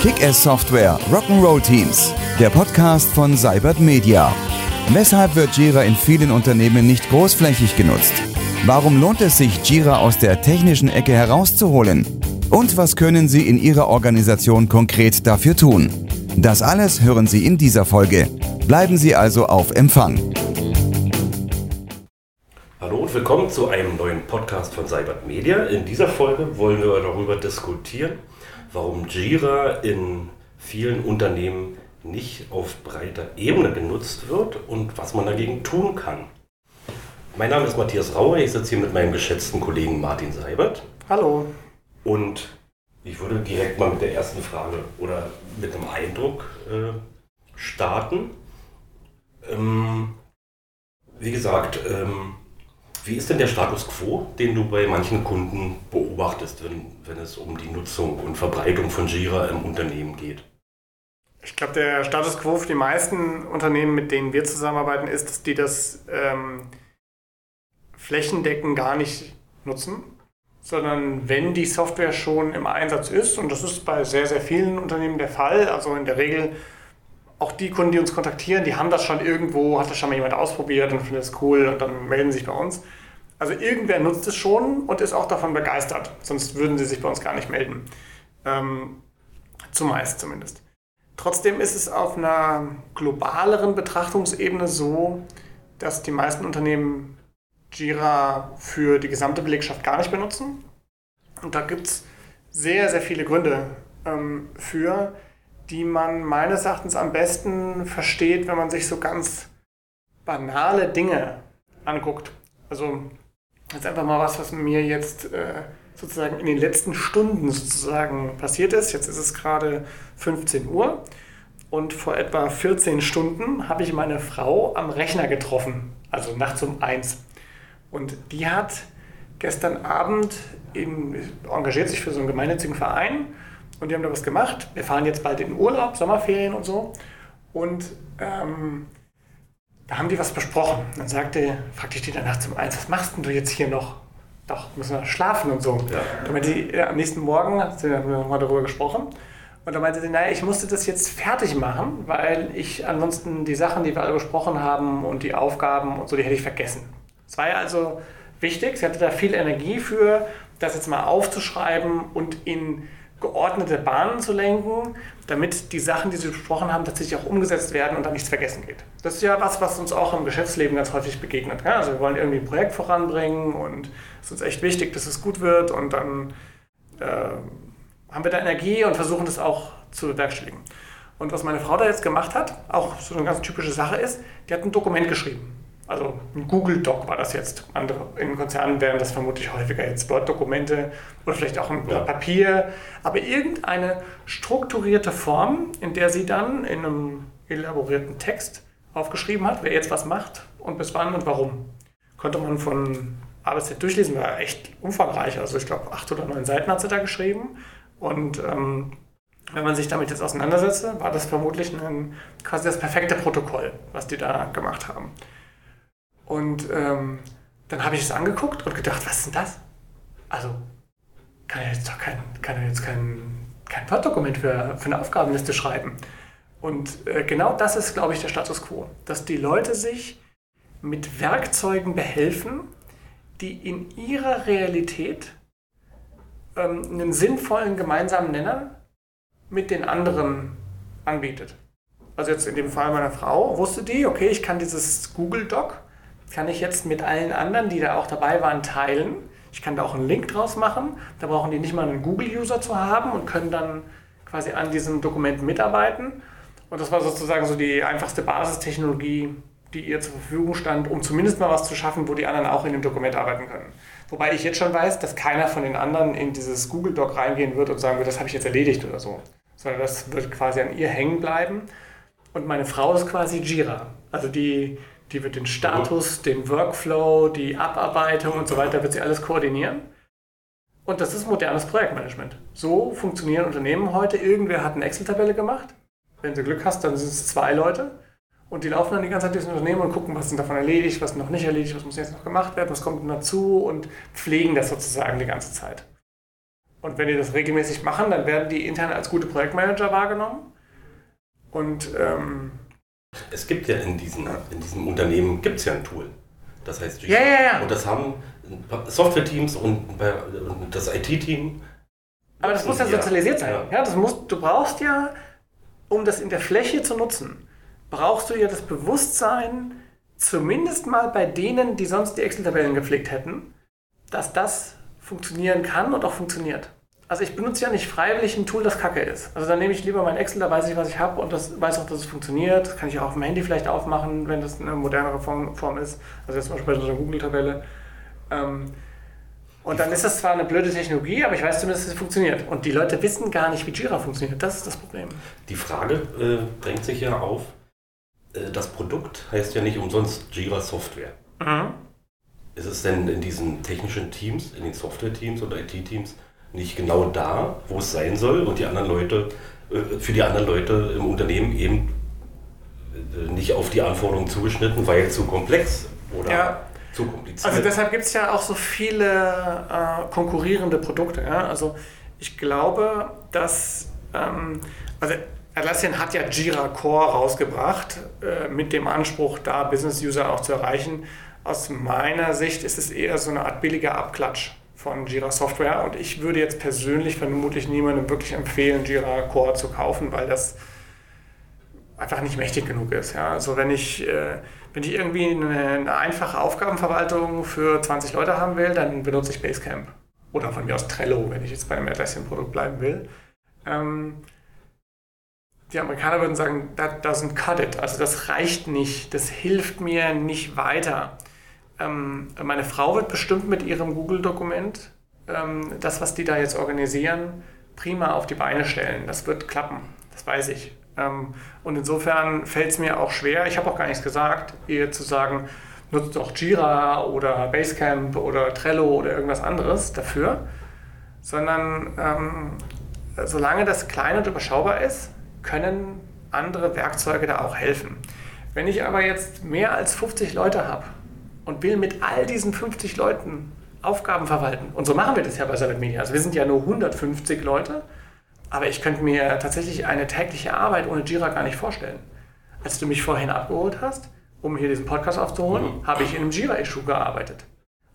Kick-Ass Software Rock'n'Roll Teams, der Podcast von Cybert Media. Weshalb wird Jira in vielen Unternehmen nicht großflächig genutzt? Warum lohnt es sich, Jira aus der technischen Ecke herauszuholen? Und was können Sie in Ihrer Organisation konkret dafür tun? Das alles hören Sie in dieser Folge. Bleiben Sie also auf Empfang. Hallo und willkommen zu einem neuen Podcast von Cybert Media. In dieser Folge wollen wir darüber diskutieren, warum Jira in vielen Unternehmen nicht auf breiter Ebene genutzt wird und was man dagegen tun kann. Mein Name ist Matthias Rauer, ich sitze hier mit meinem geschätzten Kollegen Martin Seibert. Hallo. Und ich würde direkt mal mit der ersten Frage oder mit einem Eindruck äh, starten. Ähm, wie gesagt, ähm, wie ist denn der Status quo, den du bei manchen Kunden beobachtest, wenn, wenn es um die Nutzung und Verbreitung von Jira im Unternehmen geht? Ich glaube, der Status quo für die meisten Unternehmen, mit denen wir zusammenarbeiten, ist, dass die das ähm, flächendeckend gar nicht nutzen, sondern wenn die Software schon im Einsatz ist, und das ist bei sehr, sehr vielen Unternehmen der Fall, also in der Regel auch die Kunden, die uns kontaktieren, die haben das schon irgendwo, hat das schon mal jemand ausprobiert und findet es cool und dann melden sie sich bei uns. Also irgendwer nutzt es schon und ist auch davon begeistert, sonst würden sie sich bei uns gar nicht melden. Ähm, zumeist zumindest. Trotzdem ist es auf einer globaleren Betrachtungsebene so, dass die meisten Unternehmen Jira für die gesamte Belegschaft gar nicht benutzen. Und da gibt es sehr, sehr viele Gründe ähm, für, die man meines Erachtens am besten versteht, wenn man sich so ganz banale Dinge anguckt. Also jetzt einfach mal was, was mir jetzt äh, sozusagen in den letzten Stunden sozusagen passiert ist. Jetzt ist es gerade 15 Uhr und vor etwa 14 Stunden habe ich meine Frau am Rechner getroffen, also nachts um eins. Und die hat gestern Abend in, engagiert sich für so einen gemeinnützigen Verein und die haben da was gemacht. Wir fahren jetzt bald in den Urlaub, Sommerferien und so. Und ähm, da haben die was besprochen. Dann sagte, fragte ich die dann nachts um eins, was machst denn du jetzt hier noch? Doch, müssen wir schlafen und so. Ja. Dann die, ja, am nächsten Morgen hat sie nochmal darüber gesprochen. Und dann meinte sie, naja, ich musste das jetzt fertig machen, weil ich ansonsten die Sachen, die wir alle besprochen haben und die Aufgaben und so, die hätte ich vergessen. Es war ja also wichtig, sie hatte da viel Energie für, das jetzt mal aufzuschreiben und in geordnete Bahnen zu lenken, damit die Sachen, die Sie besprochen haben, tatsächlich auch umgesetzt werden und dann nichts vergessen geht. Das ist ja was, was uns auch im Geschäftsleben ganz häufig begegnet. Also wir wollen irgendwie ein Projekt voranbringen und es ist uns echt wichtig, dass es gut wird und dann äh, haben wir da Energie und versuchen das auch zu bewerkstelligen. Und was meine Frau da jetzt gemacht hat, auch so eine ganz typische Sache ist, die hat ein Dokument geschrieben. Also ein Google Doc war das jetzt. Andere, in Konzernen wären das vermutlich häufiger jetzt Word-Dokumente oder vielleicht auch ein ja. Papier. Aber irgendeine strukturierte Form, in der sie dann in einem elaborierten Text aufgeschrieben hat, wer jetzt was macht und bis wann und warum. Konnte man von A bis Z durchlesen, war echt umfangreich. Also ich glaube, acht oder neun Seiten hat sie da geschrieben. Und ähm, wenn man sich damit jetzt auseinandersetzt, war das vermutlich ein, quasi das perfekte Protokoll, was die da gemacht haben. Und ähm, dann habe ich es angeguckt und gedacht, was ist denn das? Also kann er jetzt doch kein, kann er jetzt kein, kein Word-Dokument für, für eine Aufgabenliste schreiben. Und äh, genau das ist, glaube ich, der Status quo. Dass die Leute sich mit Werkzeugen behelfen, die in ihrer Realität ähm, einen sinnvollen gemeinsamen Nenner mit den anderen anbietet. Also jetzt in dem Fall meiner Frau wusste die, okay, ich kann dieses Google Doc kann ich jetzt mit allen anderen, die da auch dabei waren, teilen. Ich kann da auch einen Link draus machen. Da brauchen die nicht mal einen Google-User zu haben und können dann quasi an diesem Dokument mitarbeiten. Und das war sozusagen so die einfachste Basistechnologie, die ihr zur Verfügung stand, um zumindest mal was zu schaffen, wo die anderen auch in dem Dokument arbeiten können. Wobei ich jetzt schon weiß, dass keiner von den anderen in dieses Google Doc reingehen wird und sagen wird, das habe ich jetzt erledigt oder so. Sondern das wird quasi an ihr hängen bleiben. Und meine Frau ist quasi Jira. Also die, die wird den Status, den Workflow, die Abarbeitung und so weiter, wird sie alles koordinieren. Und das ist modernes Projektmanagement. So funktionieren Unternehmen heute. Irgendwer hat eine Excel-Tabelle gemacht. Wenn du Glück hast, dann sind es zwei Leute. Und die laufen dann die ganze Zeit durchs Unternehmen und gucken, was ist davon erledigt, was noch nicht erledigt, was muss jetzt noch gemacht werden, was kommt denn dazu und pflegen das sozusagen die ganze Zeit. Und wenn die das regelmäßig machen, dann werden die intern als gute Projektmanager wahrgenommen. Und ähm, es gibt ja in diesem, in diesem Unternehmen gibt's ja ein Tool. Das heißt Ja, ja, ja. Und das haben Software-Teams und, und das IT-Team. Aber das muss ja sozialisiert sein. Ja. das muss, du brauchst ja, um das in der Fläche zu nutzen, brauchst du ja das Bewusstsein, zumindest mal bei denen, die sonst die Excel-Tabellen gepflegt hätten, dass das funktionieren kann und auch funktioniert. Also ich benutze ja nicht freiwillig ein Tool, das kacke ist. Also dann nehme ich lieber mein Excel, da weiß ich, was ich habe und das weiß auch, dass es funktioniert. Das kann ich auch auf dem Handy vielleicht aufmachen, wenn das eine modernere Form, Form ist. Also jetzt zum Beispiel bei so einer Google-Tabelle. Ähm, und dann ist das zwar eine blöde Technologie, aber ich weiß zumindest, dass sie funktioniert. Und die Leute wissen gar nicht, wie Jira funktioniert. Das ist das Problem. Die Frage äh, drängt sich ja auf, äh, das Produkt heißt ja nicht umsonst Jira Software. Mhm. Ist es denn in diesen technischen Teams, in den Software-Teams oder IT-Teams nicht genau da, wo es sein soll und die anderen Leute, äh, für die anderen Leute im Unternehmen eben äh, nicht auf die Anforderungen zugeschnitten, weil zu komplex oder ja. zu kompliziert. Also deshalb gibt es ja auch so viele äh, konkurrierende Produkte. Ja? Also ich glaube, dass ähm, also Atlassian hat ja Jira Core rausgebracht, äh, mit dem Anspruch, da Business-User auch zu erreichen. Aus meiner Sicht ist es eher so eine Art billiger Abklatsch von Jira Software und ich würde jetzt persönlich vermutlich niemandem wirklich empfehlen, Jira Core zu kaufen, weil das einfach nicht mächtig genug ist. Ja? Also wenn ich, äh, wenn ich irgendwie eine, eine, einfache Aufgabenverwaltung für 20 Leute haben will, dann benutze ich Basecamp. Oder von mir aus Trello, wenn ich jetzt bei einem Atlassian-Produkt bleiben will. Ähm, die Amerikaner würden sagen, that doesn't cut it. Also das reicht nicht, das hilft mir nicht weiter. Ähm, meine Frau wird bestimmt mit ihrem Google-Dokument ähm, das, was die da jetzt organisieren, prima auf die Beine stellen. Das wird klappen, das weiß ich. Ähm, und insofern fällt es mir auch schwer, ich habe auch gar nichts gesagt, ihr zu sagen, nutzt doch Jira oder Basecamp oder Trello oder irgendwas anderes dafür, sondern ähm, solange das klein und überschaubar ist, können andere Werkzeuge da auch helfen. Wenn ich aber jetzt mehr als 50 Leute habe und will mit all diesen 50 Leuten Aufgaben verwalten. Und so machen wir das ja bei Salad Media. Also wir sind ja nur 150 Leute, aber ich könnte mir tatsächlich eine tägliche Arbeit ohne Jira gar nicht vorstellen. Als du mich vorhin abgeholt hast, um hier diesen Podcast aufzuholen, mhm. habe ich in einem Jira-Issue gearbeitet.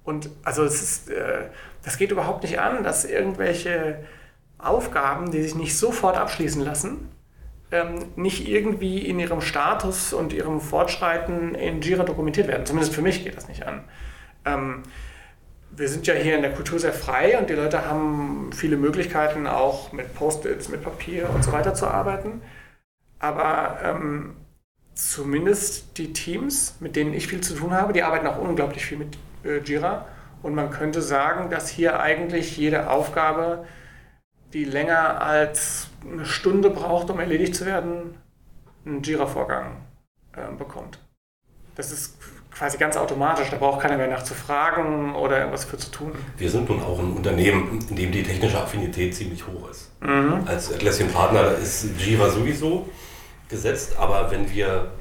Und also es ist, äh, das geht überhaupt nicht an, dass irgendwelche Aufgaben, die sich nicht sofort abschließen lassen, ähm, nicht irgendwie in ihrem Status und ihrem Fortschreiten in Jira dokumentiert werden. Zumindest für mich geht das nicht an. Ähm, wir sind ja hier in der Kultur sehr frei und die Leute haben viele Möglichkeiten, auch mit Post-its, mit Papier und so weiter zu arbeiten. Aber ähm, zumindest die Teams, mit denen ich viel zu tun habe, die arbeiten auch unglaublich viel mit äh, Jira. Und man könnte sagen, dass hier eigentlich jede Aufgabe, die länger als eine Stunde braucht, um erledigt zu werden, einen Jira-Vorgang äh, bekommt. Das ist quasi ganz automatisch, da braucht keiner mehr nach zu fragen oder irgendwas für zu tun. Wir sind nun auch ein Unternehmen, in dem die technische Affinität ziemlich hoch ist. Mhm. Als Atlassian Partner ist Jira sowieso gesetzt, aber wenn wir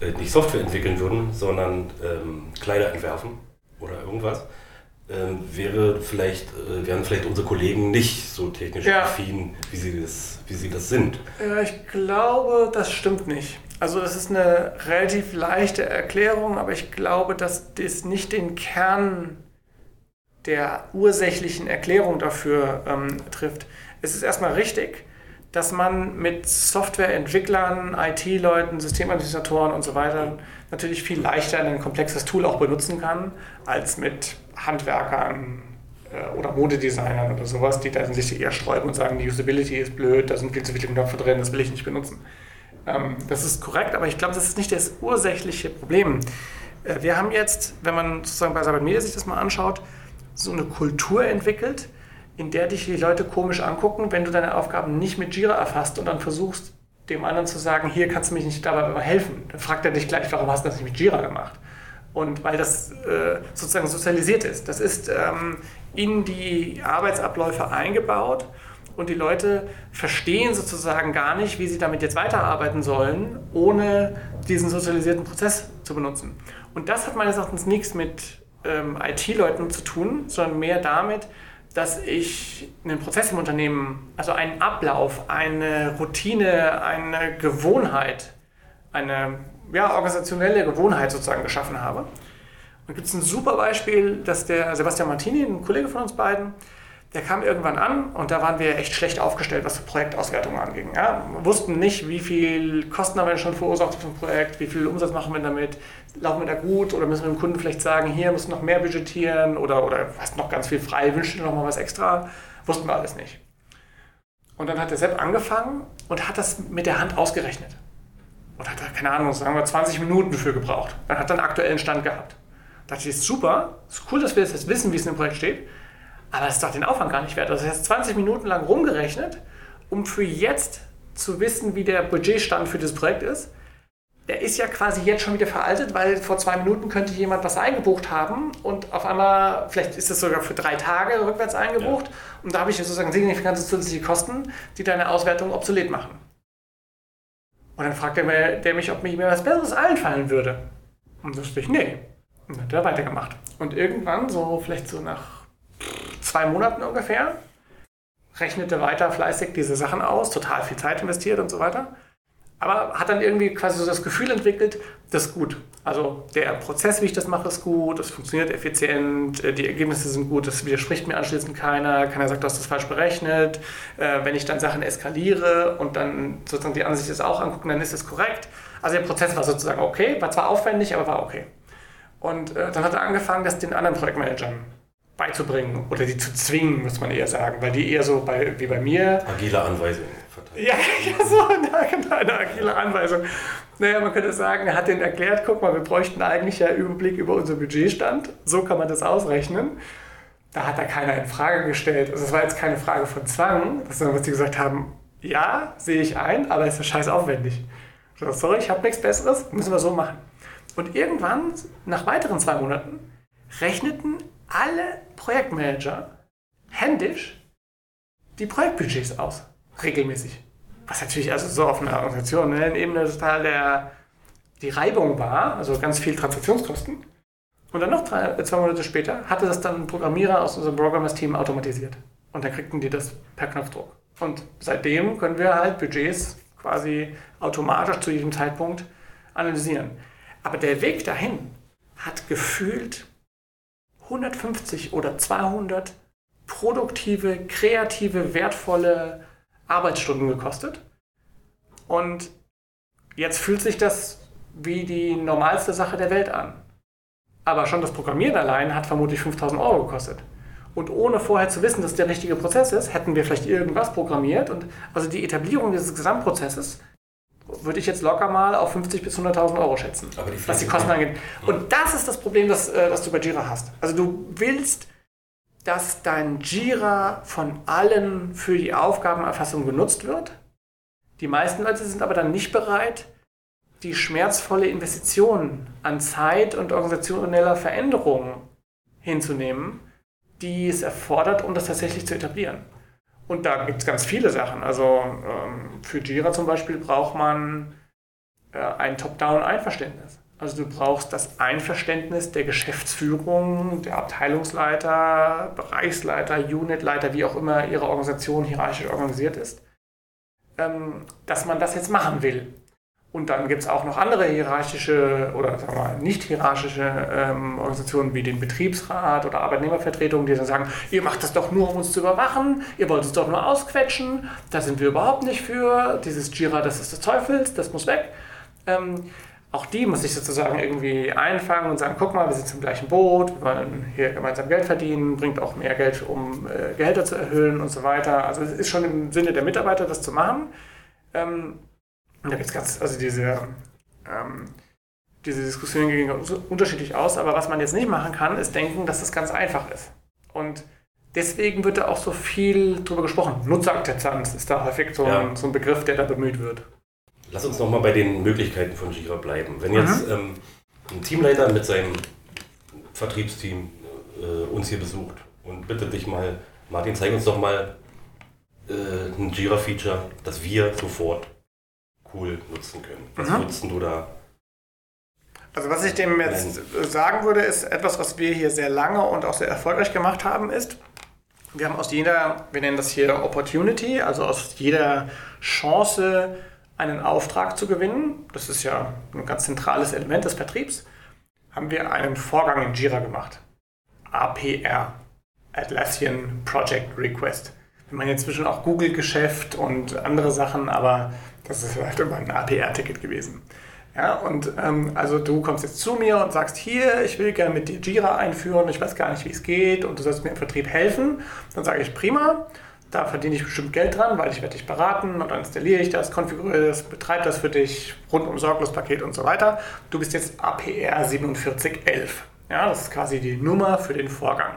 äh, nicht Software entwickeln würden, sondern ähm, Kleider entwerfen oder irgendwas, ähm, wäre vielleicht, äh, wären vielleicht unsere Kollegen nicht so technisch ja. affin, wie sie, das, wie sie das sind. Ja, ich glaube, das stimmt nicht. Also das ist eine relativ leichte Erklärung, aber ich glaube, dass das nicht den Kern der ursächlichen Erklärung dafür ähm, trifft. Es ist erstmal richtig, dass man mit Softwareentwicklern, IT-Leuten, Systemadministratoren und so weiter natürlich viel leichter ein komplexes Tool auch benutzen kann, als mit Handwerkern äh, oder Modedesignern oder sowas, die dann sich eher sträuben und sagen, die Usability ist blöd, da sind viel zu viele Knöpfe drin, das will ich nicht benutzen. Ähm, das ist korrekt, aber ich glaube, das ist nicht das ursächliche Problem. Äh, wir haben jetzt, wenn man sozusagen bei Sabbat Media sich das mal anschaut, so eine Kultur entwickelt, in der dich die Leute komisch angucken, wenn du deine Aufgaben nicht mit Jira erfasst und dann versuchst, dem anderen zu sagen, hier kannst du mich nicht dabei helfen. Dann fragt er dich gleich, warum hast du das nicht mit Jira gemacht? Und weil das äh, sozusagen sozialisiert ist. Das ist ähm, in die Arbeitsabläufe eingebaut und die Leute verstehen sozusagen gar nicht, wie sie damit jetzt weiterarbeiten sollen, ohne diesen sozialisierten Prozess zu benutzen. Und das hat meines Erachtens nichts mit ähm, IT-Leuten zu tun, sondern mehr damit, dass ich einen Prozess im Unternehmen, also einen Ablauf, eine Routine, eine Gewohnheit, eine ja, organisationelle Gewohnheit sozusagen geschaffen habe. Und gibt es ein super Beispiel, dass der Sebastian Martini, ein Kollege von uns beiden, der kam irgendwann an und da waren wir echt schlecht aufgestellt, was Projektauswertungen anging. Ja, wir wussten nicht, wie viel Kosten haben wir schon verursacht für ein Projekt, wie viel Umsatz machen wir damit, laufen wir da gut oder müssen wir dem Kunden vielleicht sagen, hier müssen wir noch mehr budgetieren oder, oder hast noch ganz viel frei, wünschst du noch mal was extra. Wussten wir alles nicht. Und dann hat der Sepp angefangen und hat das mit der Hand ausgerechnet. Und hat da, keine Ahnung, sagen wir 20 Minuten dafür gebraucht. Dann hat er einen aktuellen Stand gehabt. Da dachte ich, ist super, ist cool, dass wir jetzt wissen, wie es dem Projekt steht. Aber es ist doch den Aufwand gar nicht wert. Also, er hat 20 Minuten lang rumgerechnet, um für jetzt zu wissen, wie der Budgetstand für dieses Projekt ist. Der ist ja quasi jetzt schon wieder veraltet, weil vor zwei Minuten könnte jemand was eingebucht haben und auf einmal, vielleicht ist es sogar für drei Tage rückwärts eingebucht ja. und da habe ich sozusagen signifikante zusätzliche Kosten, die deine Auswertung obsolet machen. Und dann fragt er der mich, ob mir was Besseres einfallen würde. Und so sprich, nee. Und dann hat er weitergemacht. Und irgendwann, so vielleicht so nach zwei Monaten ungefähr, rechnete weiter fleißig diese Sachen aus, total viel Zeit investiert und so weiter. Aber hat dann irgendwie quasi so das Gefühl entwickelt, das ist gut. Also der Prozess, wie ich das mache, ist gut, es funktioniert effizient, äh, die Ergebnisse sind gut, das widerspricht mir anschließend keiner, keiner sagt, du hast das falsch berechnet. Äh, wenn ich dann Sachen eskaliere und dann sozusagen die Ansicht das auch angucken, dann ist es korrekt. Also der Prozess war sozusagen okay, war zwar aufwendig, aber war okay. Und äh, dann hat er angefangen, das den anderen Projektmanagern beizubringen oder die zu zwingen, muss man eher sagen, weil die eher so bei, wie bei mir. Agile Anweisungen verteilen. Ja, ja, so eine, eine agile Anweisung. Naja, man könnte sagen, er hat denen erklärt, guck mal, wir bräuchten eigentlich ja Überblick über unser Budgetstand. So kann man das ausrechnen. Da hat da keiner in Frage gestellt. Also es war jetzt keine Frage von Zwang, sondern was die gesagt haben, ja, sehe ich ein, aber ist ja scheiß aufwendig. So, sorry, ich habe nichts Besseres, müssen wir so machen. Und irgendwann, nach weiteren zwei Monaten, rechneten alle Projektmanager händisch die Projektbudgets aus. Regelmäßig. Was natürlich also so auf einer organisationellen Ebene total der, die Reibung war, also ganz viel Transaktionskosten. Und dann noch drei, zwei Monate später hatte das dann ein Programmierer aus unserem Programmers-Team automatisiert. Und dann kriegten die das per Knopfdruck. Und seitdem können wir halt Budgets quasi automatisch zu jedem Zeitpunkt analysieren. Aber der Weg dahin hat gefühlt 150 oder 200 produktive, kreative, wertvolle Arbeitsstunden gekostet. Und jetzt fühlt sich das wie die normalste Sache der Welt an. Aber schon das Programmieren allein hat vermutlich 5000 Euro gekostet. Und ohne vorher zu wissen, dass der richtige Prozess ist, hätten wir vielleicht irgendwas programmiert. Und also die Etablierung dieses Gesamtprozesses würde ich jetzt locker mal auf 50.000 bis 100.000 Euro schätzen, die was die Kosten angeht. Und das ist das Problem, das, äh, das du bei Jira hast. Also du willst, dass dein Jira von allen für die Aufgabenerfassung genutzt wird. Die meisten Leute sind aber dann nicht bereit, die schmerzvolle Investition an Zeit und organisationeller Veränderung hinzunehmen, die es erfordert, um das tatsächlich zu etablieren. Und da gibt es ganz viele Sachen. Also ähm, für Jira zum Beispiel braucht man äh, ein Top-Down-Einverständnis. Also du brauchst das Einverständnis der Geschäftsführung, der Abteilungsleiter, Bereichsleiter, Unitleiter, wie auch immer ihre Organisation hierarchisch organisiert ist, ähm, dass man das jetzt machen will. Und dann gibt es auch noch andere hierarchische oder sagen wir mal, nicht hierarchische ähm, Organisationen wie den Betriebsrat oder Arbeitnehmervertretungen, die dann sagen, ihr macht das doch nur, um uns zu überwachen, ihr wollt es doch nur ausquetschen, da sind wir überhaupt nicht für, dieses Jira, das ist des Teufels, das muss weg. Ähm, auch die muss ich sozusagen irgendwie einfangen und sagen, guck mal, wir sind zum gleichen Boot, wir wollen hier gemeinsam Geld verdienen, bringt auch mehr Geld, um äh, Gehälter zu erhöhen und so weiter. Also es ist schon im Sinne der Mitarbeiter, das zu machen. Ähm, da gibt es ganz, also diese, ähm, diese Diskussionen gehen unterschiedlich aus, aber was man jetzt nicht machen kann, ist denken, dass das ganz einfach ist. Und deswegen wird da auch so viel drüber gesprochen. Nutzerakzeptanz ist da häufig so, ja. ein, so ein Begriff, der da bemüht wird. Lass uns nochmal bei den Möglichkeiten von Jira bleiben. Wenn jetzt mhm. ähm, ein Teamleiter mit seinem Vertriebsteam äh, uns hier besucht und bitte dich mal, Martin, zeig uns doch mal, äh, ein Jira-Feature, das wir sofort cool nutzen können. Was mhm. nutzt du da? Also was ich dem jetzt sagen würde, ist etwas, was wir hier sehr lange und auch sehr erfolgreich gemacht haben, ist, wir haben aus jeder, wir nennen das hier Opportunity, also aus jeder Chance, einen Auftrag zu gewinnen, das ist ja ein ganz zentrales Element des Vertriebs, haben wir einen Vorgang in Jira gemacht. APR, Atlassian Project Request. Wir machen inzwischen auch Google-Geschäft und andere Sachen, aber das ist vielleicht immer ein APR-Ticket gewesen. Ja, und ähm, also du kommst jetzt zu mir und sagst, hier, ich will gerne mit dir Jira einführen, ich weiß gar nicht, wie es geht und du sollst mir im Vertrieb helfen. Dann sage ich, prima, da verdiene ich bestimmt Geld dran, weil ich werde dich beraten und dann installiere ich das, konfiguriere das, betreibe das für dich, rundum sorglos Paket und so weiter. Du bist jetzt APR 4711. Ja, das ist quasi die Nummer für den Vorgang.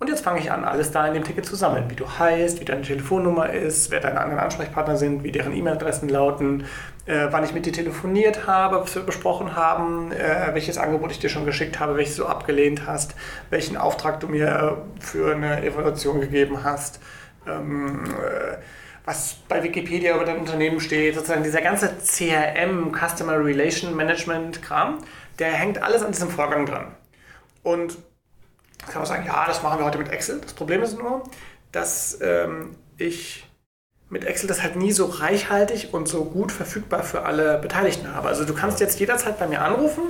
Und jetzt fange ich an, alles da in dem Ticket zu sammeln. Wie du heißt, wie deine Telefonnummer ist, wer deine anderen Ansprechpartner sind, wie deren E-Mail-Adressen lauten, äh, wann ich mit dir telefoniert habe, was wir besprochen haben, äh, welches Angebot ich dir schon geschickt habe, welches du abgelehnt hast, welchen Auftrag du mir für eine Evaluation gegeben hast, ähm, äh, was bei Wikipedia über dein Unternehmen steht, sozusagen dieser ganze CRM, Customer Relation Management Kram, der hängt alles an diesem Vorgang dran. Und kann man sagen, ja, das machen wir heute mit Excel. Das Problem ist nur, dass ähm, ich mit Excel das halt nie so reichhaltig und so gut verfügbar für alle Beteiligten habe. Also du kannst jetzt jederzeit bei mir anrufen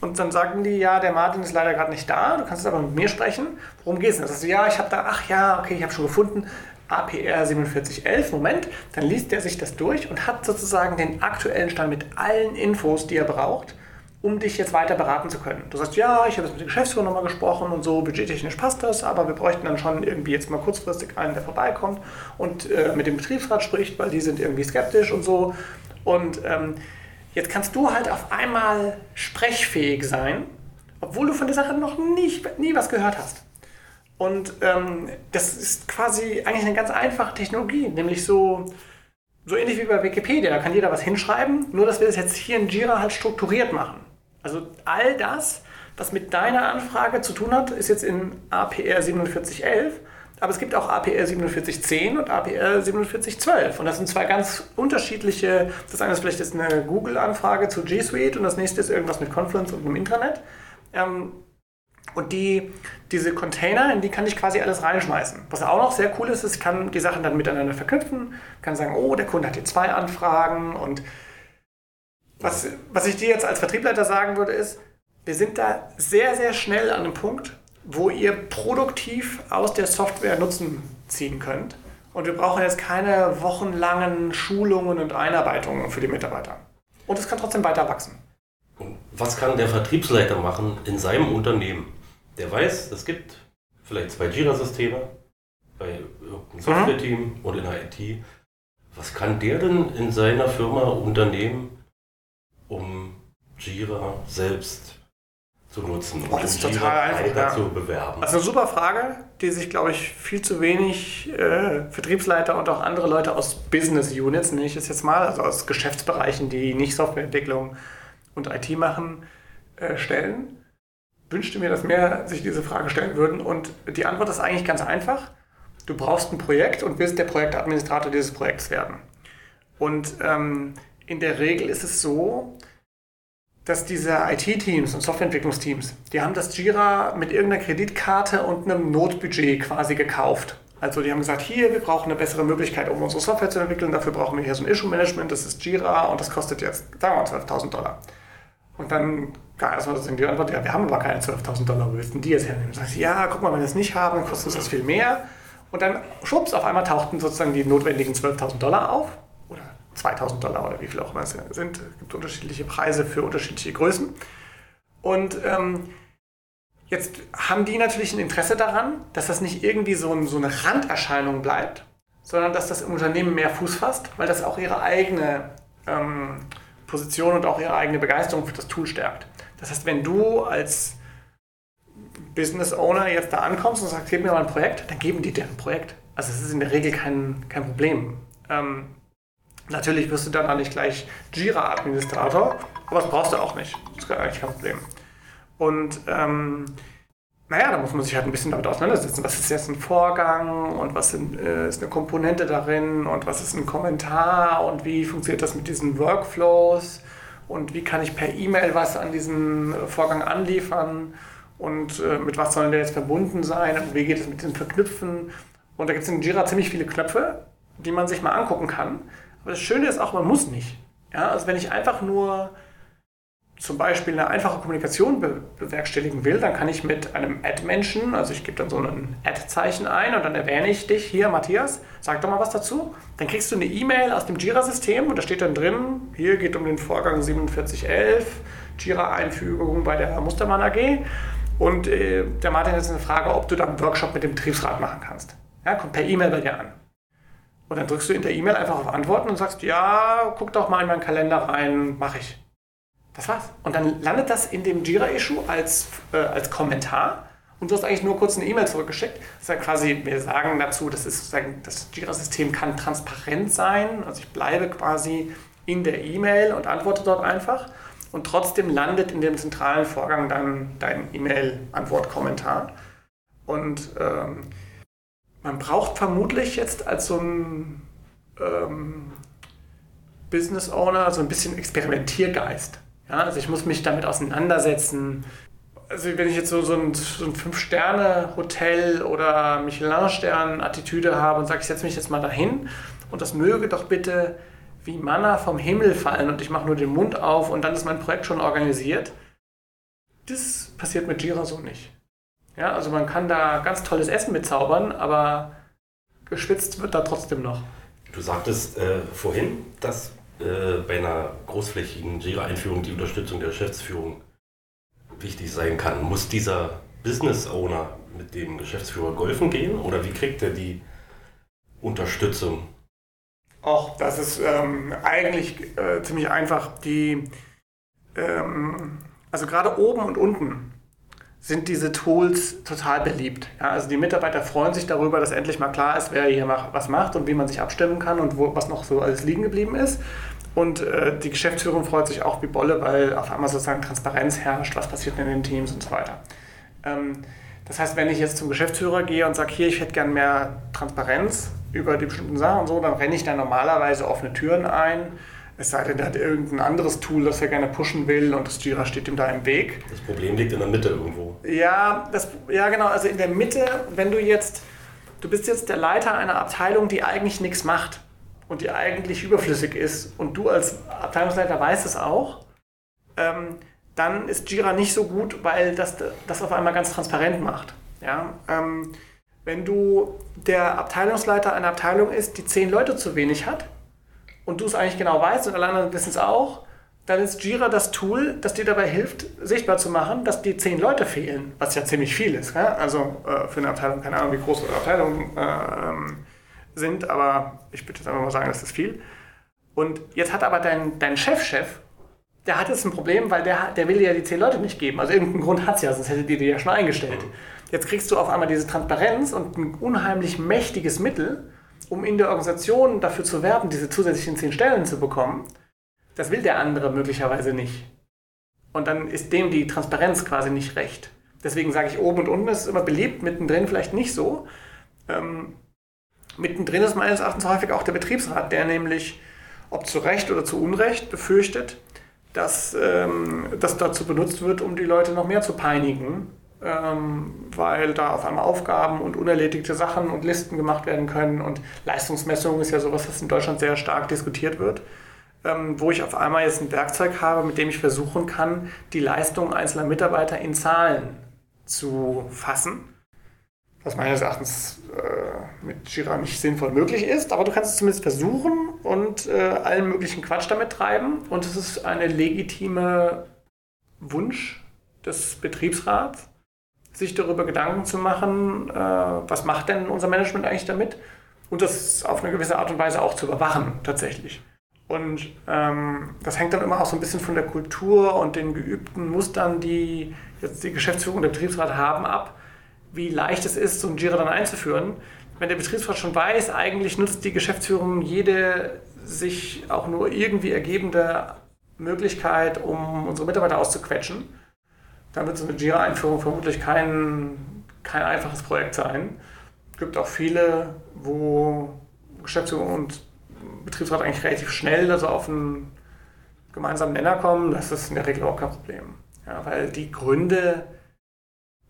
und dann sagen die, ja, der Martin ist leider gerade nicht da, du kannst aber mit mir sprechen. Worum geht es denn? Das heißt, ja, ich habe da, ach ja, okay, ich habe schon gefunden, APR 4711, Moment, dann liest er sich das durch und hat sozusagen den aktuellen Stand mit allen Infos, die er braucht um dich jetzt weiter beraten zu können. Du sagst, ja, ich habe jetzt mit der Geschäftsführung nochmal gesprochen und so, budgettechnisch passt das, aber wir bräuchten dann schon irgendwie jetzt mal kurzfristig einen, der vorbeikommt und äh, mit dem Betriebsrat spricht, weil die sind irgendwie skeptisch und so. Und ähm, jetzt kannst du halt auf einmal sprechfähig sein, obwohl du von der Sache noch nicht, nie was gehört hast. Und ähm, das ist quasi eigentlich eine ganz einfache Technologie, nämlich so so ähnlich wie bei Wikipedia, da kann jeder was hinschreiben, nur dass wir das jetzt hier in Jira halt strukturiert machen. Also all das, was mit deiner Anfrage zu tun hat, ist jetzt in APR 4711, aber es gibt auch APR 4710 und APR 4712 und das sind zwei ganz unterschiedliche, das eine ist vielleicht jetzt eine Google-Anfrage zu G Suite und das nächste ist irgendwas mit Confluence und einem Intranet. Ähm, und die, diese Container, in die kann ich quasi alles reinschmeißen. Was auch noch sehr cool ist, ist, ich kann die Sachen dann miteinander verknüpfen, kann sagen, oh, der Kunde hat hier zwei Anfragen und was, was ich dir jetzt als Vertriebleiter sagen würde, ist, wir sind da sehr, sehr schnell an einem Punkt, wo ihr produktiv aus der Software Nutzen ziehen könnt. Und wir brauchen jetzt keine wochenlangen Schulungen und Einarbeitungen für die Mitarbeiter. Und es kann trotzdem weiter wachsen. Was kann der Vertriebsleiter machen in seinem Unternehmen? Der weiß, es gibt vielleicht zwei Jira-Systeme bei irgendeinem Software-Team mhm. und in der IT. Was kann der denn in seiner Firma unternehmen, um Jira selbst zu nutzen das ist total einfach, ja. zu bewerben? Das ist eine super Frage, die sich, glaube ich, viel zu wenig äh, Vertriebsleiter und auch andere Leute aus Business Units, nenne ich es jetzt mal, also aus Geschäftsbereichen, die nicht Softwareentwicklung und IT machen, äh, stellen. Wünschte mir, dass mehr sich diese Frage stellen würden. Und die Antwort ist eigentlich ganz einfach. Du brauchst ein Projekt und willst der Projektadministrator dieses Projekts werden. Und ähm, in der Regel ist es so, dass diese IT-Teams und Softwareentwicklungsteams, die haben das Jira mit irgendeiner Kreditkarte und einem Notbudget quasi gekauft. Also die haben gesagt, hier, wir brauchen eine bessere Möglichkeit, um unsere Software zu entwickeln. Dafür brauchen wir hier so ein Issue-Management, das ist Jira und das kostet jetzt, sagen wir mal, 12.000 Dollar. Und dann kam erstmal die Antwort, ja, wir haben aber keine 12.000 Dollar, wo willst du die jetzt hernehmen? Dann sagst du, ja, guck mal, wenn wir das nicht haben, kostet uns das viel mehr. Und dann, schwupps, auf einmal tauchten sozusagen die notwendigen 12.000 Dollar auf 2000 Dollar oder wie viel auch immer es sind. Es gibt unterschiedliche Preise für unterschiedliche Größen. Und ähm, jetzt haben die natürlich ein Interesse daran, dass das nicht irgendwie so, ein, so eine Randerscheinung bleibt, sondern dass das im Unternehmen mehr Fuß fasst, weil das auch ihre eigene ähm, Position und auch ihre eigene Begeisterung für das Tool stärkt. Das heißt, wenn du als Business Owner jetzt da ankommst und sagst, gib mir mal ein Projekt, dann geben die dir ein Projekt. Also es ist in der Regel kein, kein Problem. Ähm, Natürlich wirst du dann auch nicht gleich Jira-Administrator, aber das brauchst du auch nicht. Das ist eigentlich kein Problem. Und ähm, naja, da muss man sich halt ein bisschen damit auseinandersetzen. Was ist jetzt ein Vorgang und was sind, äh, ist eine Komponente darin und was ist ein Kommentar und wie funktioniert das mit diesen Workflows und wie kann ich per E-Mail was an diesen Vorgang anliefern und äh, mit was soll der jetzt verbunden sein und wie geht es mit den Verknüpfen. Und da gibt es in Jira ziemlich viele Knöpfe, die man sich mal angucken kann. Aber das Schöne ist auch, man muss nicht. Ja, also wenn ich einfach nur zum Beispiel eine einfache Kommunikation be bewerkstelligen will, dann kann ich mit einem Add-Menschen, also ich gebe dann so ein Add-Zeichen ein und dann erwähne ich dich hier, Matthias, sag doch mal was dazu. Dann kriegst du eine E-Mail aus dem Jira-System und da steht dann drin, hier geht um den Vorgang 4711, Jira-Einfügung bei der Mustermann AG. Und äh, der Martin hat jetzt eine Frage, ob du dann einen Workshop mit dem Betriebsrat machen kannst. Ja, kommt per E-Mail bei dir an. Und dann drückst du in der E-Mail einfach auf Antworten und sagst, ja, guck doch mal in meinen Kalender rein, mache ich. Das war's. Und dann landet das in dem Jira-Issue als, äh, als Kommentar und du hast eigentlich nur kurz eine E-Mail zurückgeschickt. Das ist ja quasi, wir sagen dazu, das, das Jira-System kann transparent sein. Also ich bleibe quasi in der E-Mail und antworte dort einfach. Und trotzdem landet in dem zentralen Vorgang dann dein E-Mail-Antwort-Kommentar. Und ähm, man braucht vermutlich jetzt als so ein ähm, Business Owner so ein bisschen Experimentiergeist. Ja, also ich muss mich damit auseinandersetzen. Also wenn ich jetzt so, so ein, so ein Fünf-Sterne-Hotel oder Michelin-Stern-Attitüde habe und sage, ich setze mich jetzt mal dahin und das möge doch bitte wie Manna vom Himmel fallen und ich mache nur den Mund auf und dann ist mein Projekt schon organisiert. Das passiert mit Jira so nicht. Ja, also man kann da ganz tolles Essen mitzaubern, aber geschwitzt wird da trotzdem noch. Du sagtest äh, vorhin, dass äh, bei einer großflächigen Jira-Einführung die Unterstützung der Geschäftsführung wichtig sein kann. Muss dieser Business Owner mit dem Geschäftsführer golfen gehen oder wie kriegt er die Unterstützung? Ach, das ist ähm, eigentlich äh, ziemlich einfach. Die, ähm, also gerade oben und unten sind diese Tools total beliebt. Ja, also die Mitarbeiter freuen sich darüber, dass endlich mal klar ist, wer hier was macht und wie man sich abstimmen kann und wo, was noch so alles liegen geblieben ist. Und äh, die Geschäftsführung freut sich auch wie Bolle, weil auf einmal sozusagen Transparenz herrscht, was passiert in den Teams und so weiter. Ähm, das heißt, wenn ich jetzt zum Geschäftsführer gehe und sage, hier, ich hätte gern mehr Transparenz über die bestimmten Sachen und so, dann renne ich da normalerweise offene Türen ein. Es sei denn, der hat irgendein anderes Tool, das er gerne pushen will und das Jira steht ihm da im Weg. Das Problem liegt in der Mitte irgendwo. Ja, das, ja genau. Also in der Mitte, wenn du jetzt, du bist jetzt der Leiter einer Abteilung, die eigentlich nichts macht und die eigentlich überflüssig ist und du als Abteilungsleiter weißt es auch, ähm, dann ist Jira nicht so gut, weil das das auf einmal ganz transparent macht. Ja? Ähm, wenn du der Abteilungsleiter einer Abteilung ist, die zehn Leute zu wenig hat und du es eigentlich genau weißt und alle anderen wissen es auch, dann ist Jira das Tool, das dir dabei hilft, sichtbar zu machen, dass die zehn Leute fehlen, was ja ziemlich viel ist. Ja? Also äh, für eine Abteilung, keine Ahnung, wie groß eure Abteilungen äh, sind, aber ich würde jetzt einfach mal sagen, das ist viel. Und jetzt hat aber dein, dein Chefchef, der hat jetzt ein Problem, weil der, der will dir ja die zehn Leute nicht geben. Also irgendeinen Grund hat es ja, sonst hättet ihr die ja schon eingestellt. Jetzt kriegst du auf einmal diese Transparenz und ein unheimlich mächtiges Mittel, um in der Organisation dafür zu werben, diese zusätzlichen zehn Stellen zu bekommen. Das will der andere möglicherweise nicht. Und dann ist dem die Transparenz quasi nicht recht. Deswegen sage ich, oben und unten ist immer beliebt, mittendrin vielleicht nicht so. Ähm, mittendrin ist meines Erachtens häufig auch der Betriebsrat, der nämlich, ob zu Recht oder zu Unrecht, befürchtet, dass ähm, das dazu benutzt wird, um die Leute noch mehr zu peinigen, weil da auf einmal Aufgaben und unerledigte Sachen und Listen gemacht werden können. Und Leistungsmessung ist ja sowas, was in Deutschland sehr stark diskutiert wird, ähm, wo ich auf einmal jetzt ein Werkzeug habe, mit dem ich versuchen kann, die Leistung einzelner Mitarbeiter in Zahlen zu fassen. Was meines Erachtens äh, mit Jira nicht sinnvoll möglich ist, aber du kannst es zumindest versuchen und äh, allen möglichen Quatsch damit treiben. Und es ist eine legitime Wunsch des Betriebsrats, sich darüber Gedanken zu machen, äh, was macht denn unser Management eigentlich damit und das auf eine gewisse Art und Weise auch zu überwachen tatsächlich. Und ähm, das hängt dann immer auch so ein bisschen von der Kultur und den geübten Mustern, die jetzt die Geschäftsführung und der Betriebsrat haben, ab wie leicht es ist, so ein Jira dann einzuführen. Wenn der Betriebsrat schon weiß, eigentlich nutzt die Geschäftsführung jede sich auch nur irgendwie ergebende Möglichkeit, um unsere Mitarbeiter auszuquetschen. Dann wird so eine Jira-Einführung vermutlich kein, kein einfaches Projekt sein. Es gibt auch viele, wo Geschäftsführung und Betriebsrat eigentlich relativ schnell also auf einen gemeinsamen Nenner kommen. Das ist in der Regel auch kein Problem. Ja, weil die Gründe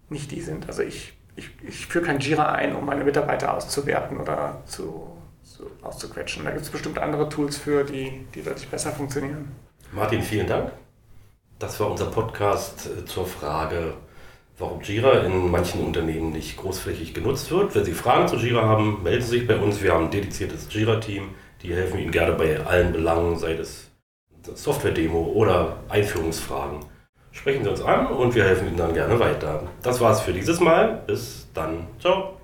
nicht die sind. Also ich, ich, ich führe kein Jira ein, um meine Mitarbeiter auszuwerten oder zu, zu auszuquetschen. Da gibt es bestimmt andere Tools für, die, die deutlich besser funktionieren. Martin, vielen Dank. Das war unser Podcast äh, zur Frage, warum Jira in manchen Unternehmen nicht großflächig genutzt wird. Wenn Sie Fragen zu Jira haben, melden Sie sich bei uns. Wir haben ein dediziertes Jira-Team. Die helfen Ihnen gerne bei allen Belangen, sei es Software-Demo oder Einführungsfragen. Sprechen Sie uns an und wir helfen Ihnen dann gerne weiter. Das war's für dieses Mal. Bis dann. Ciao.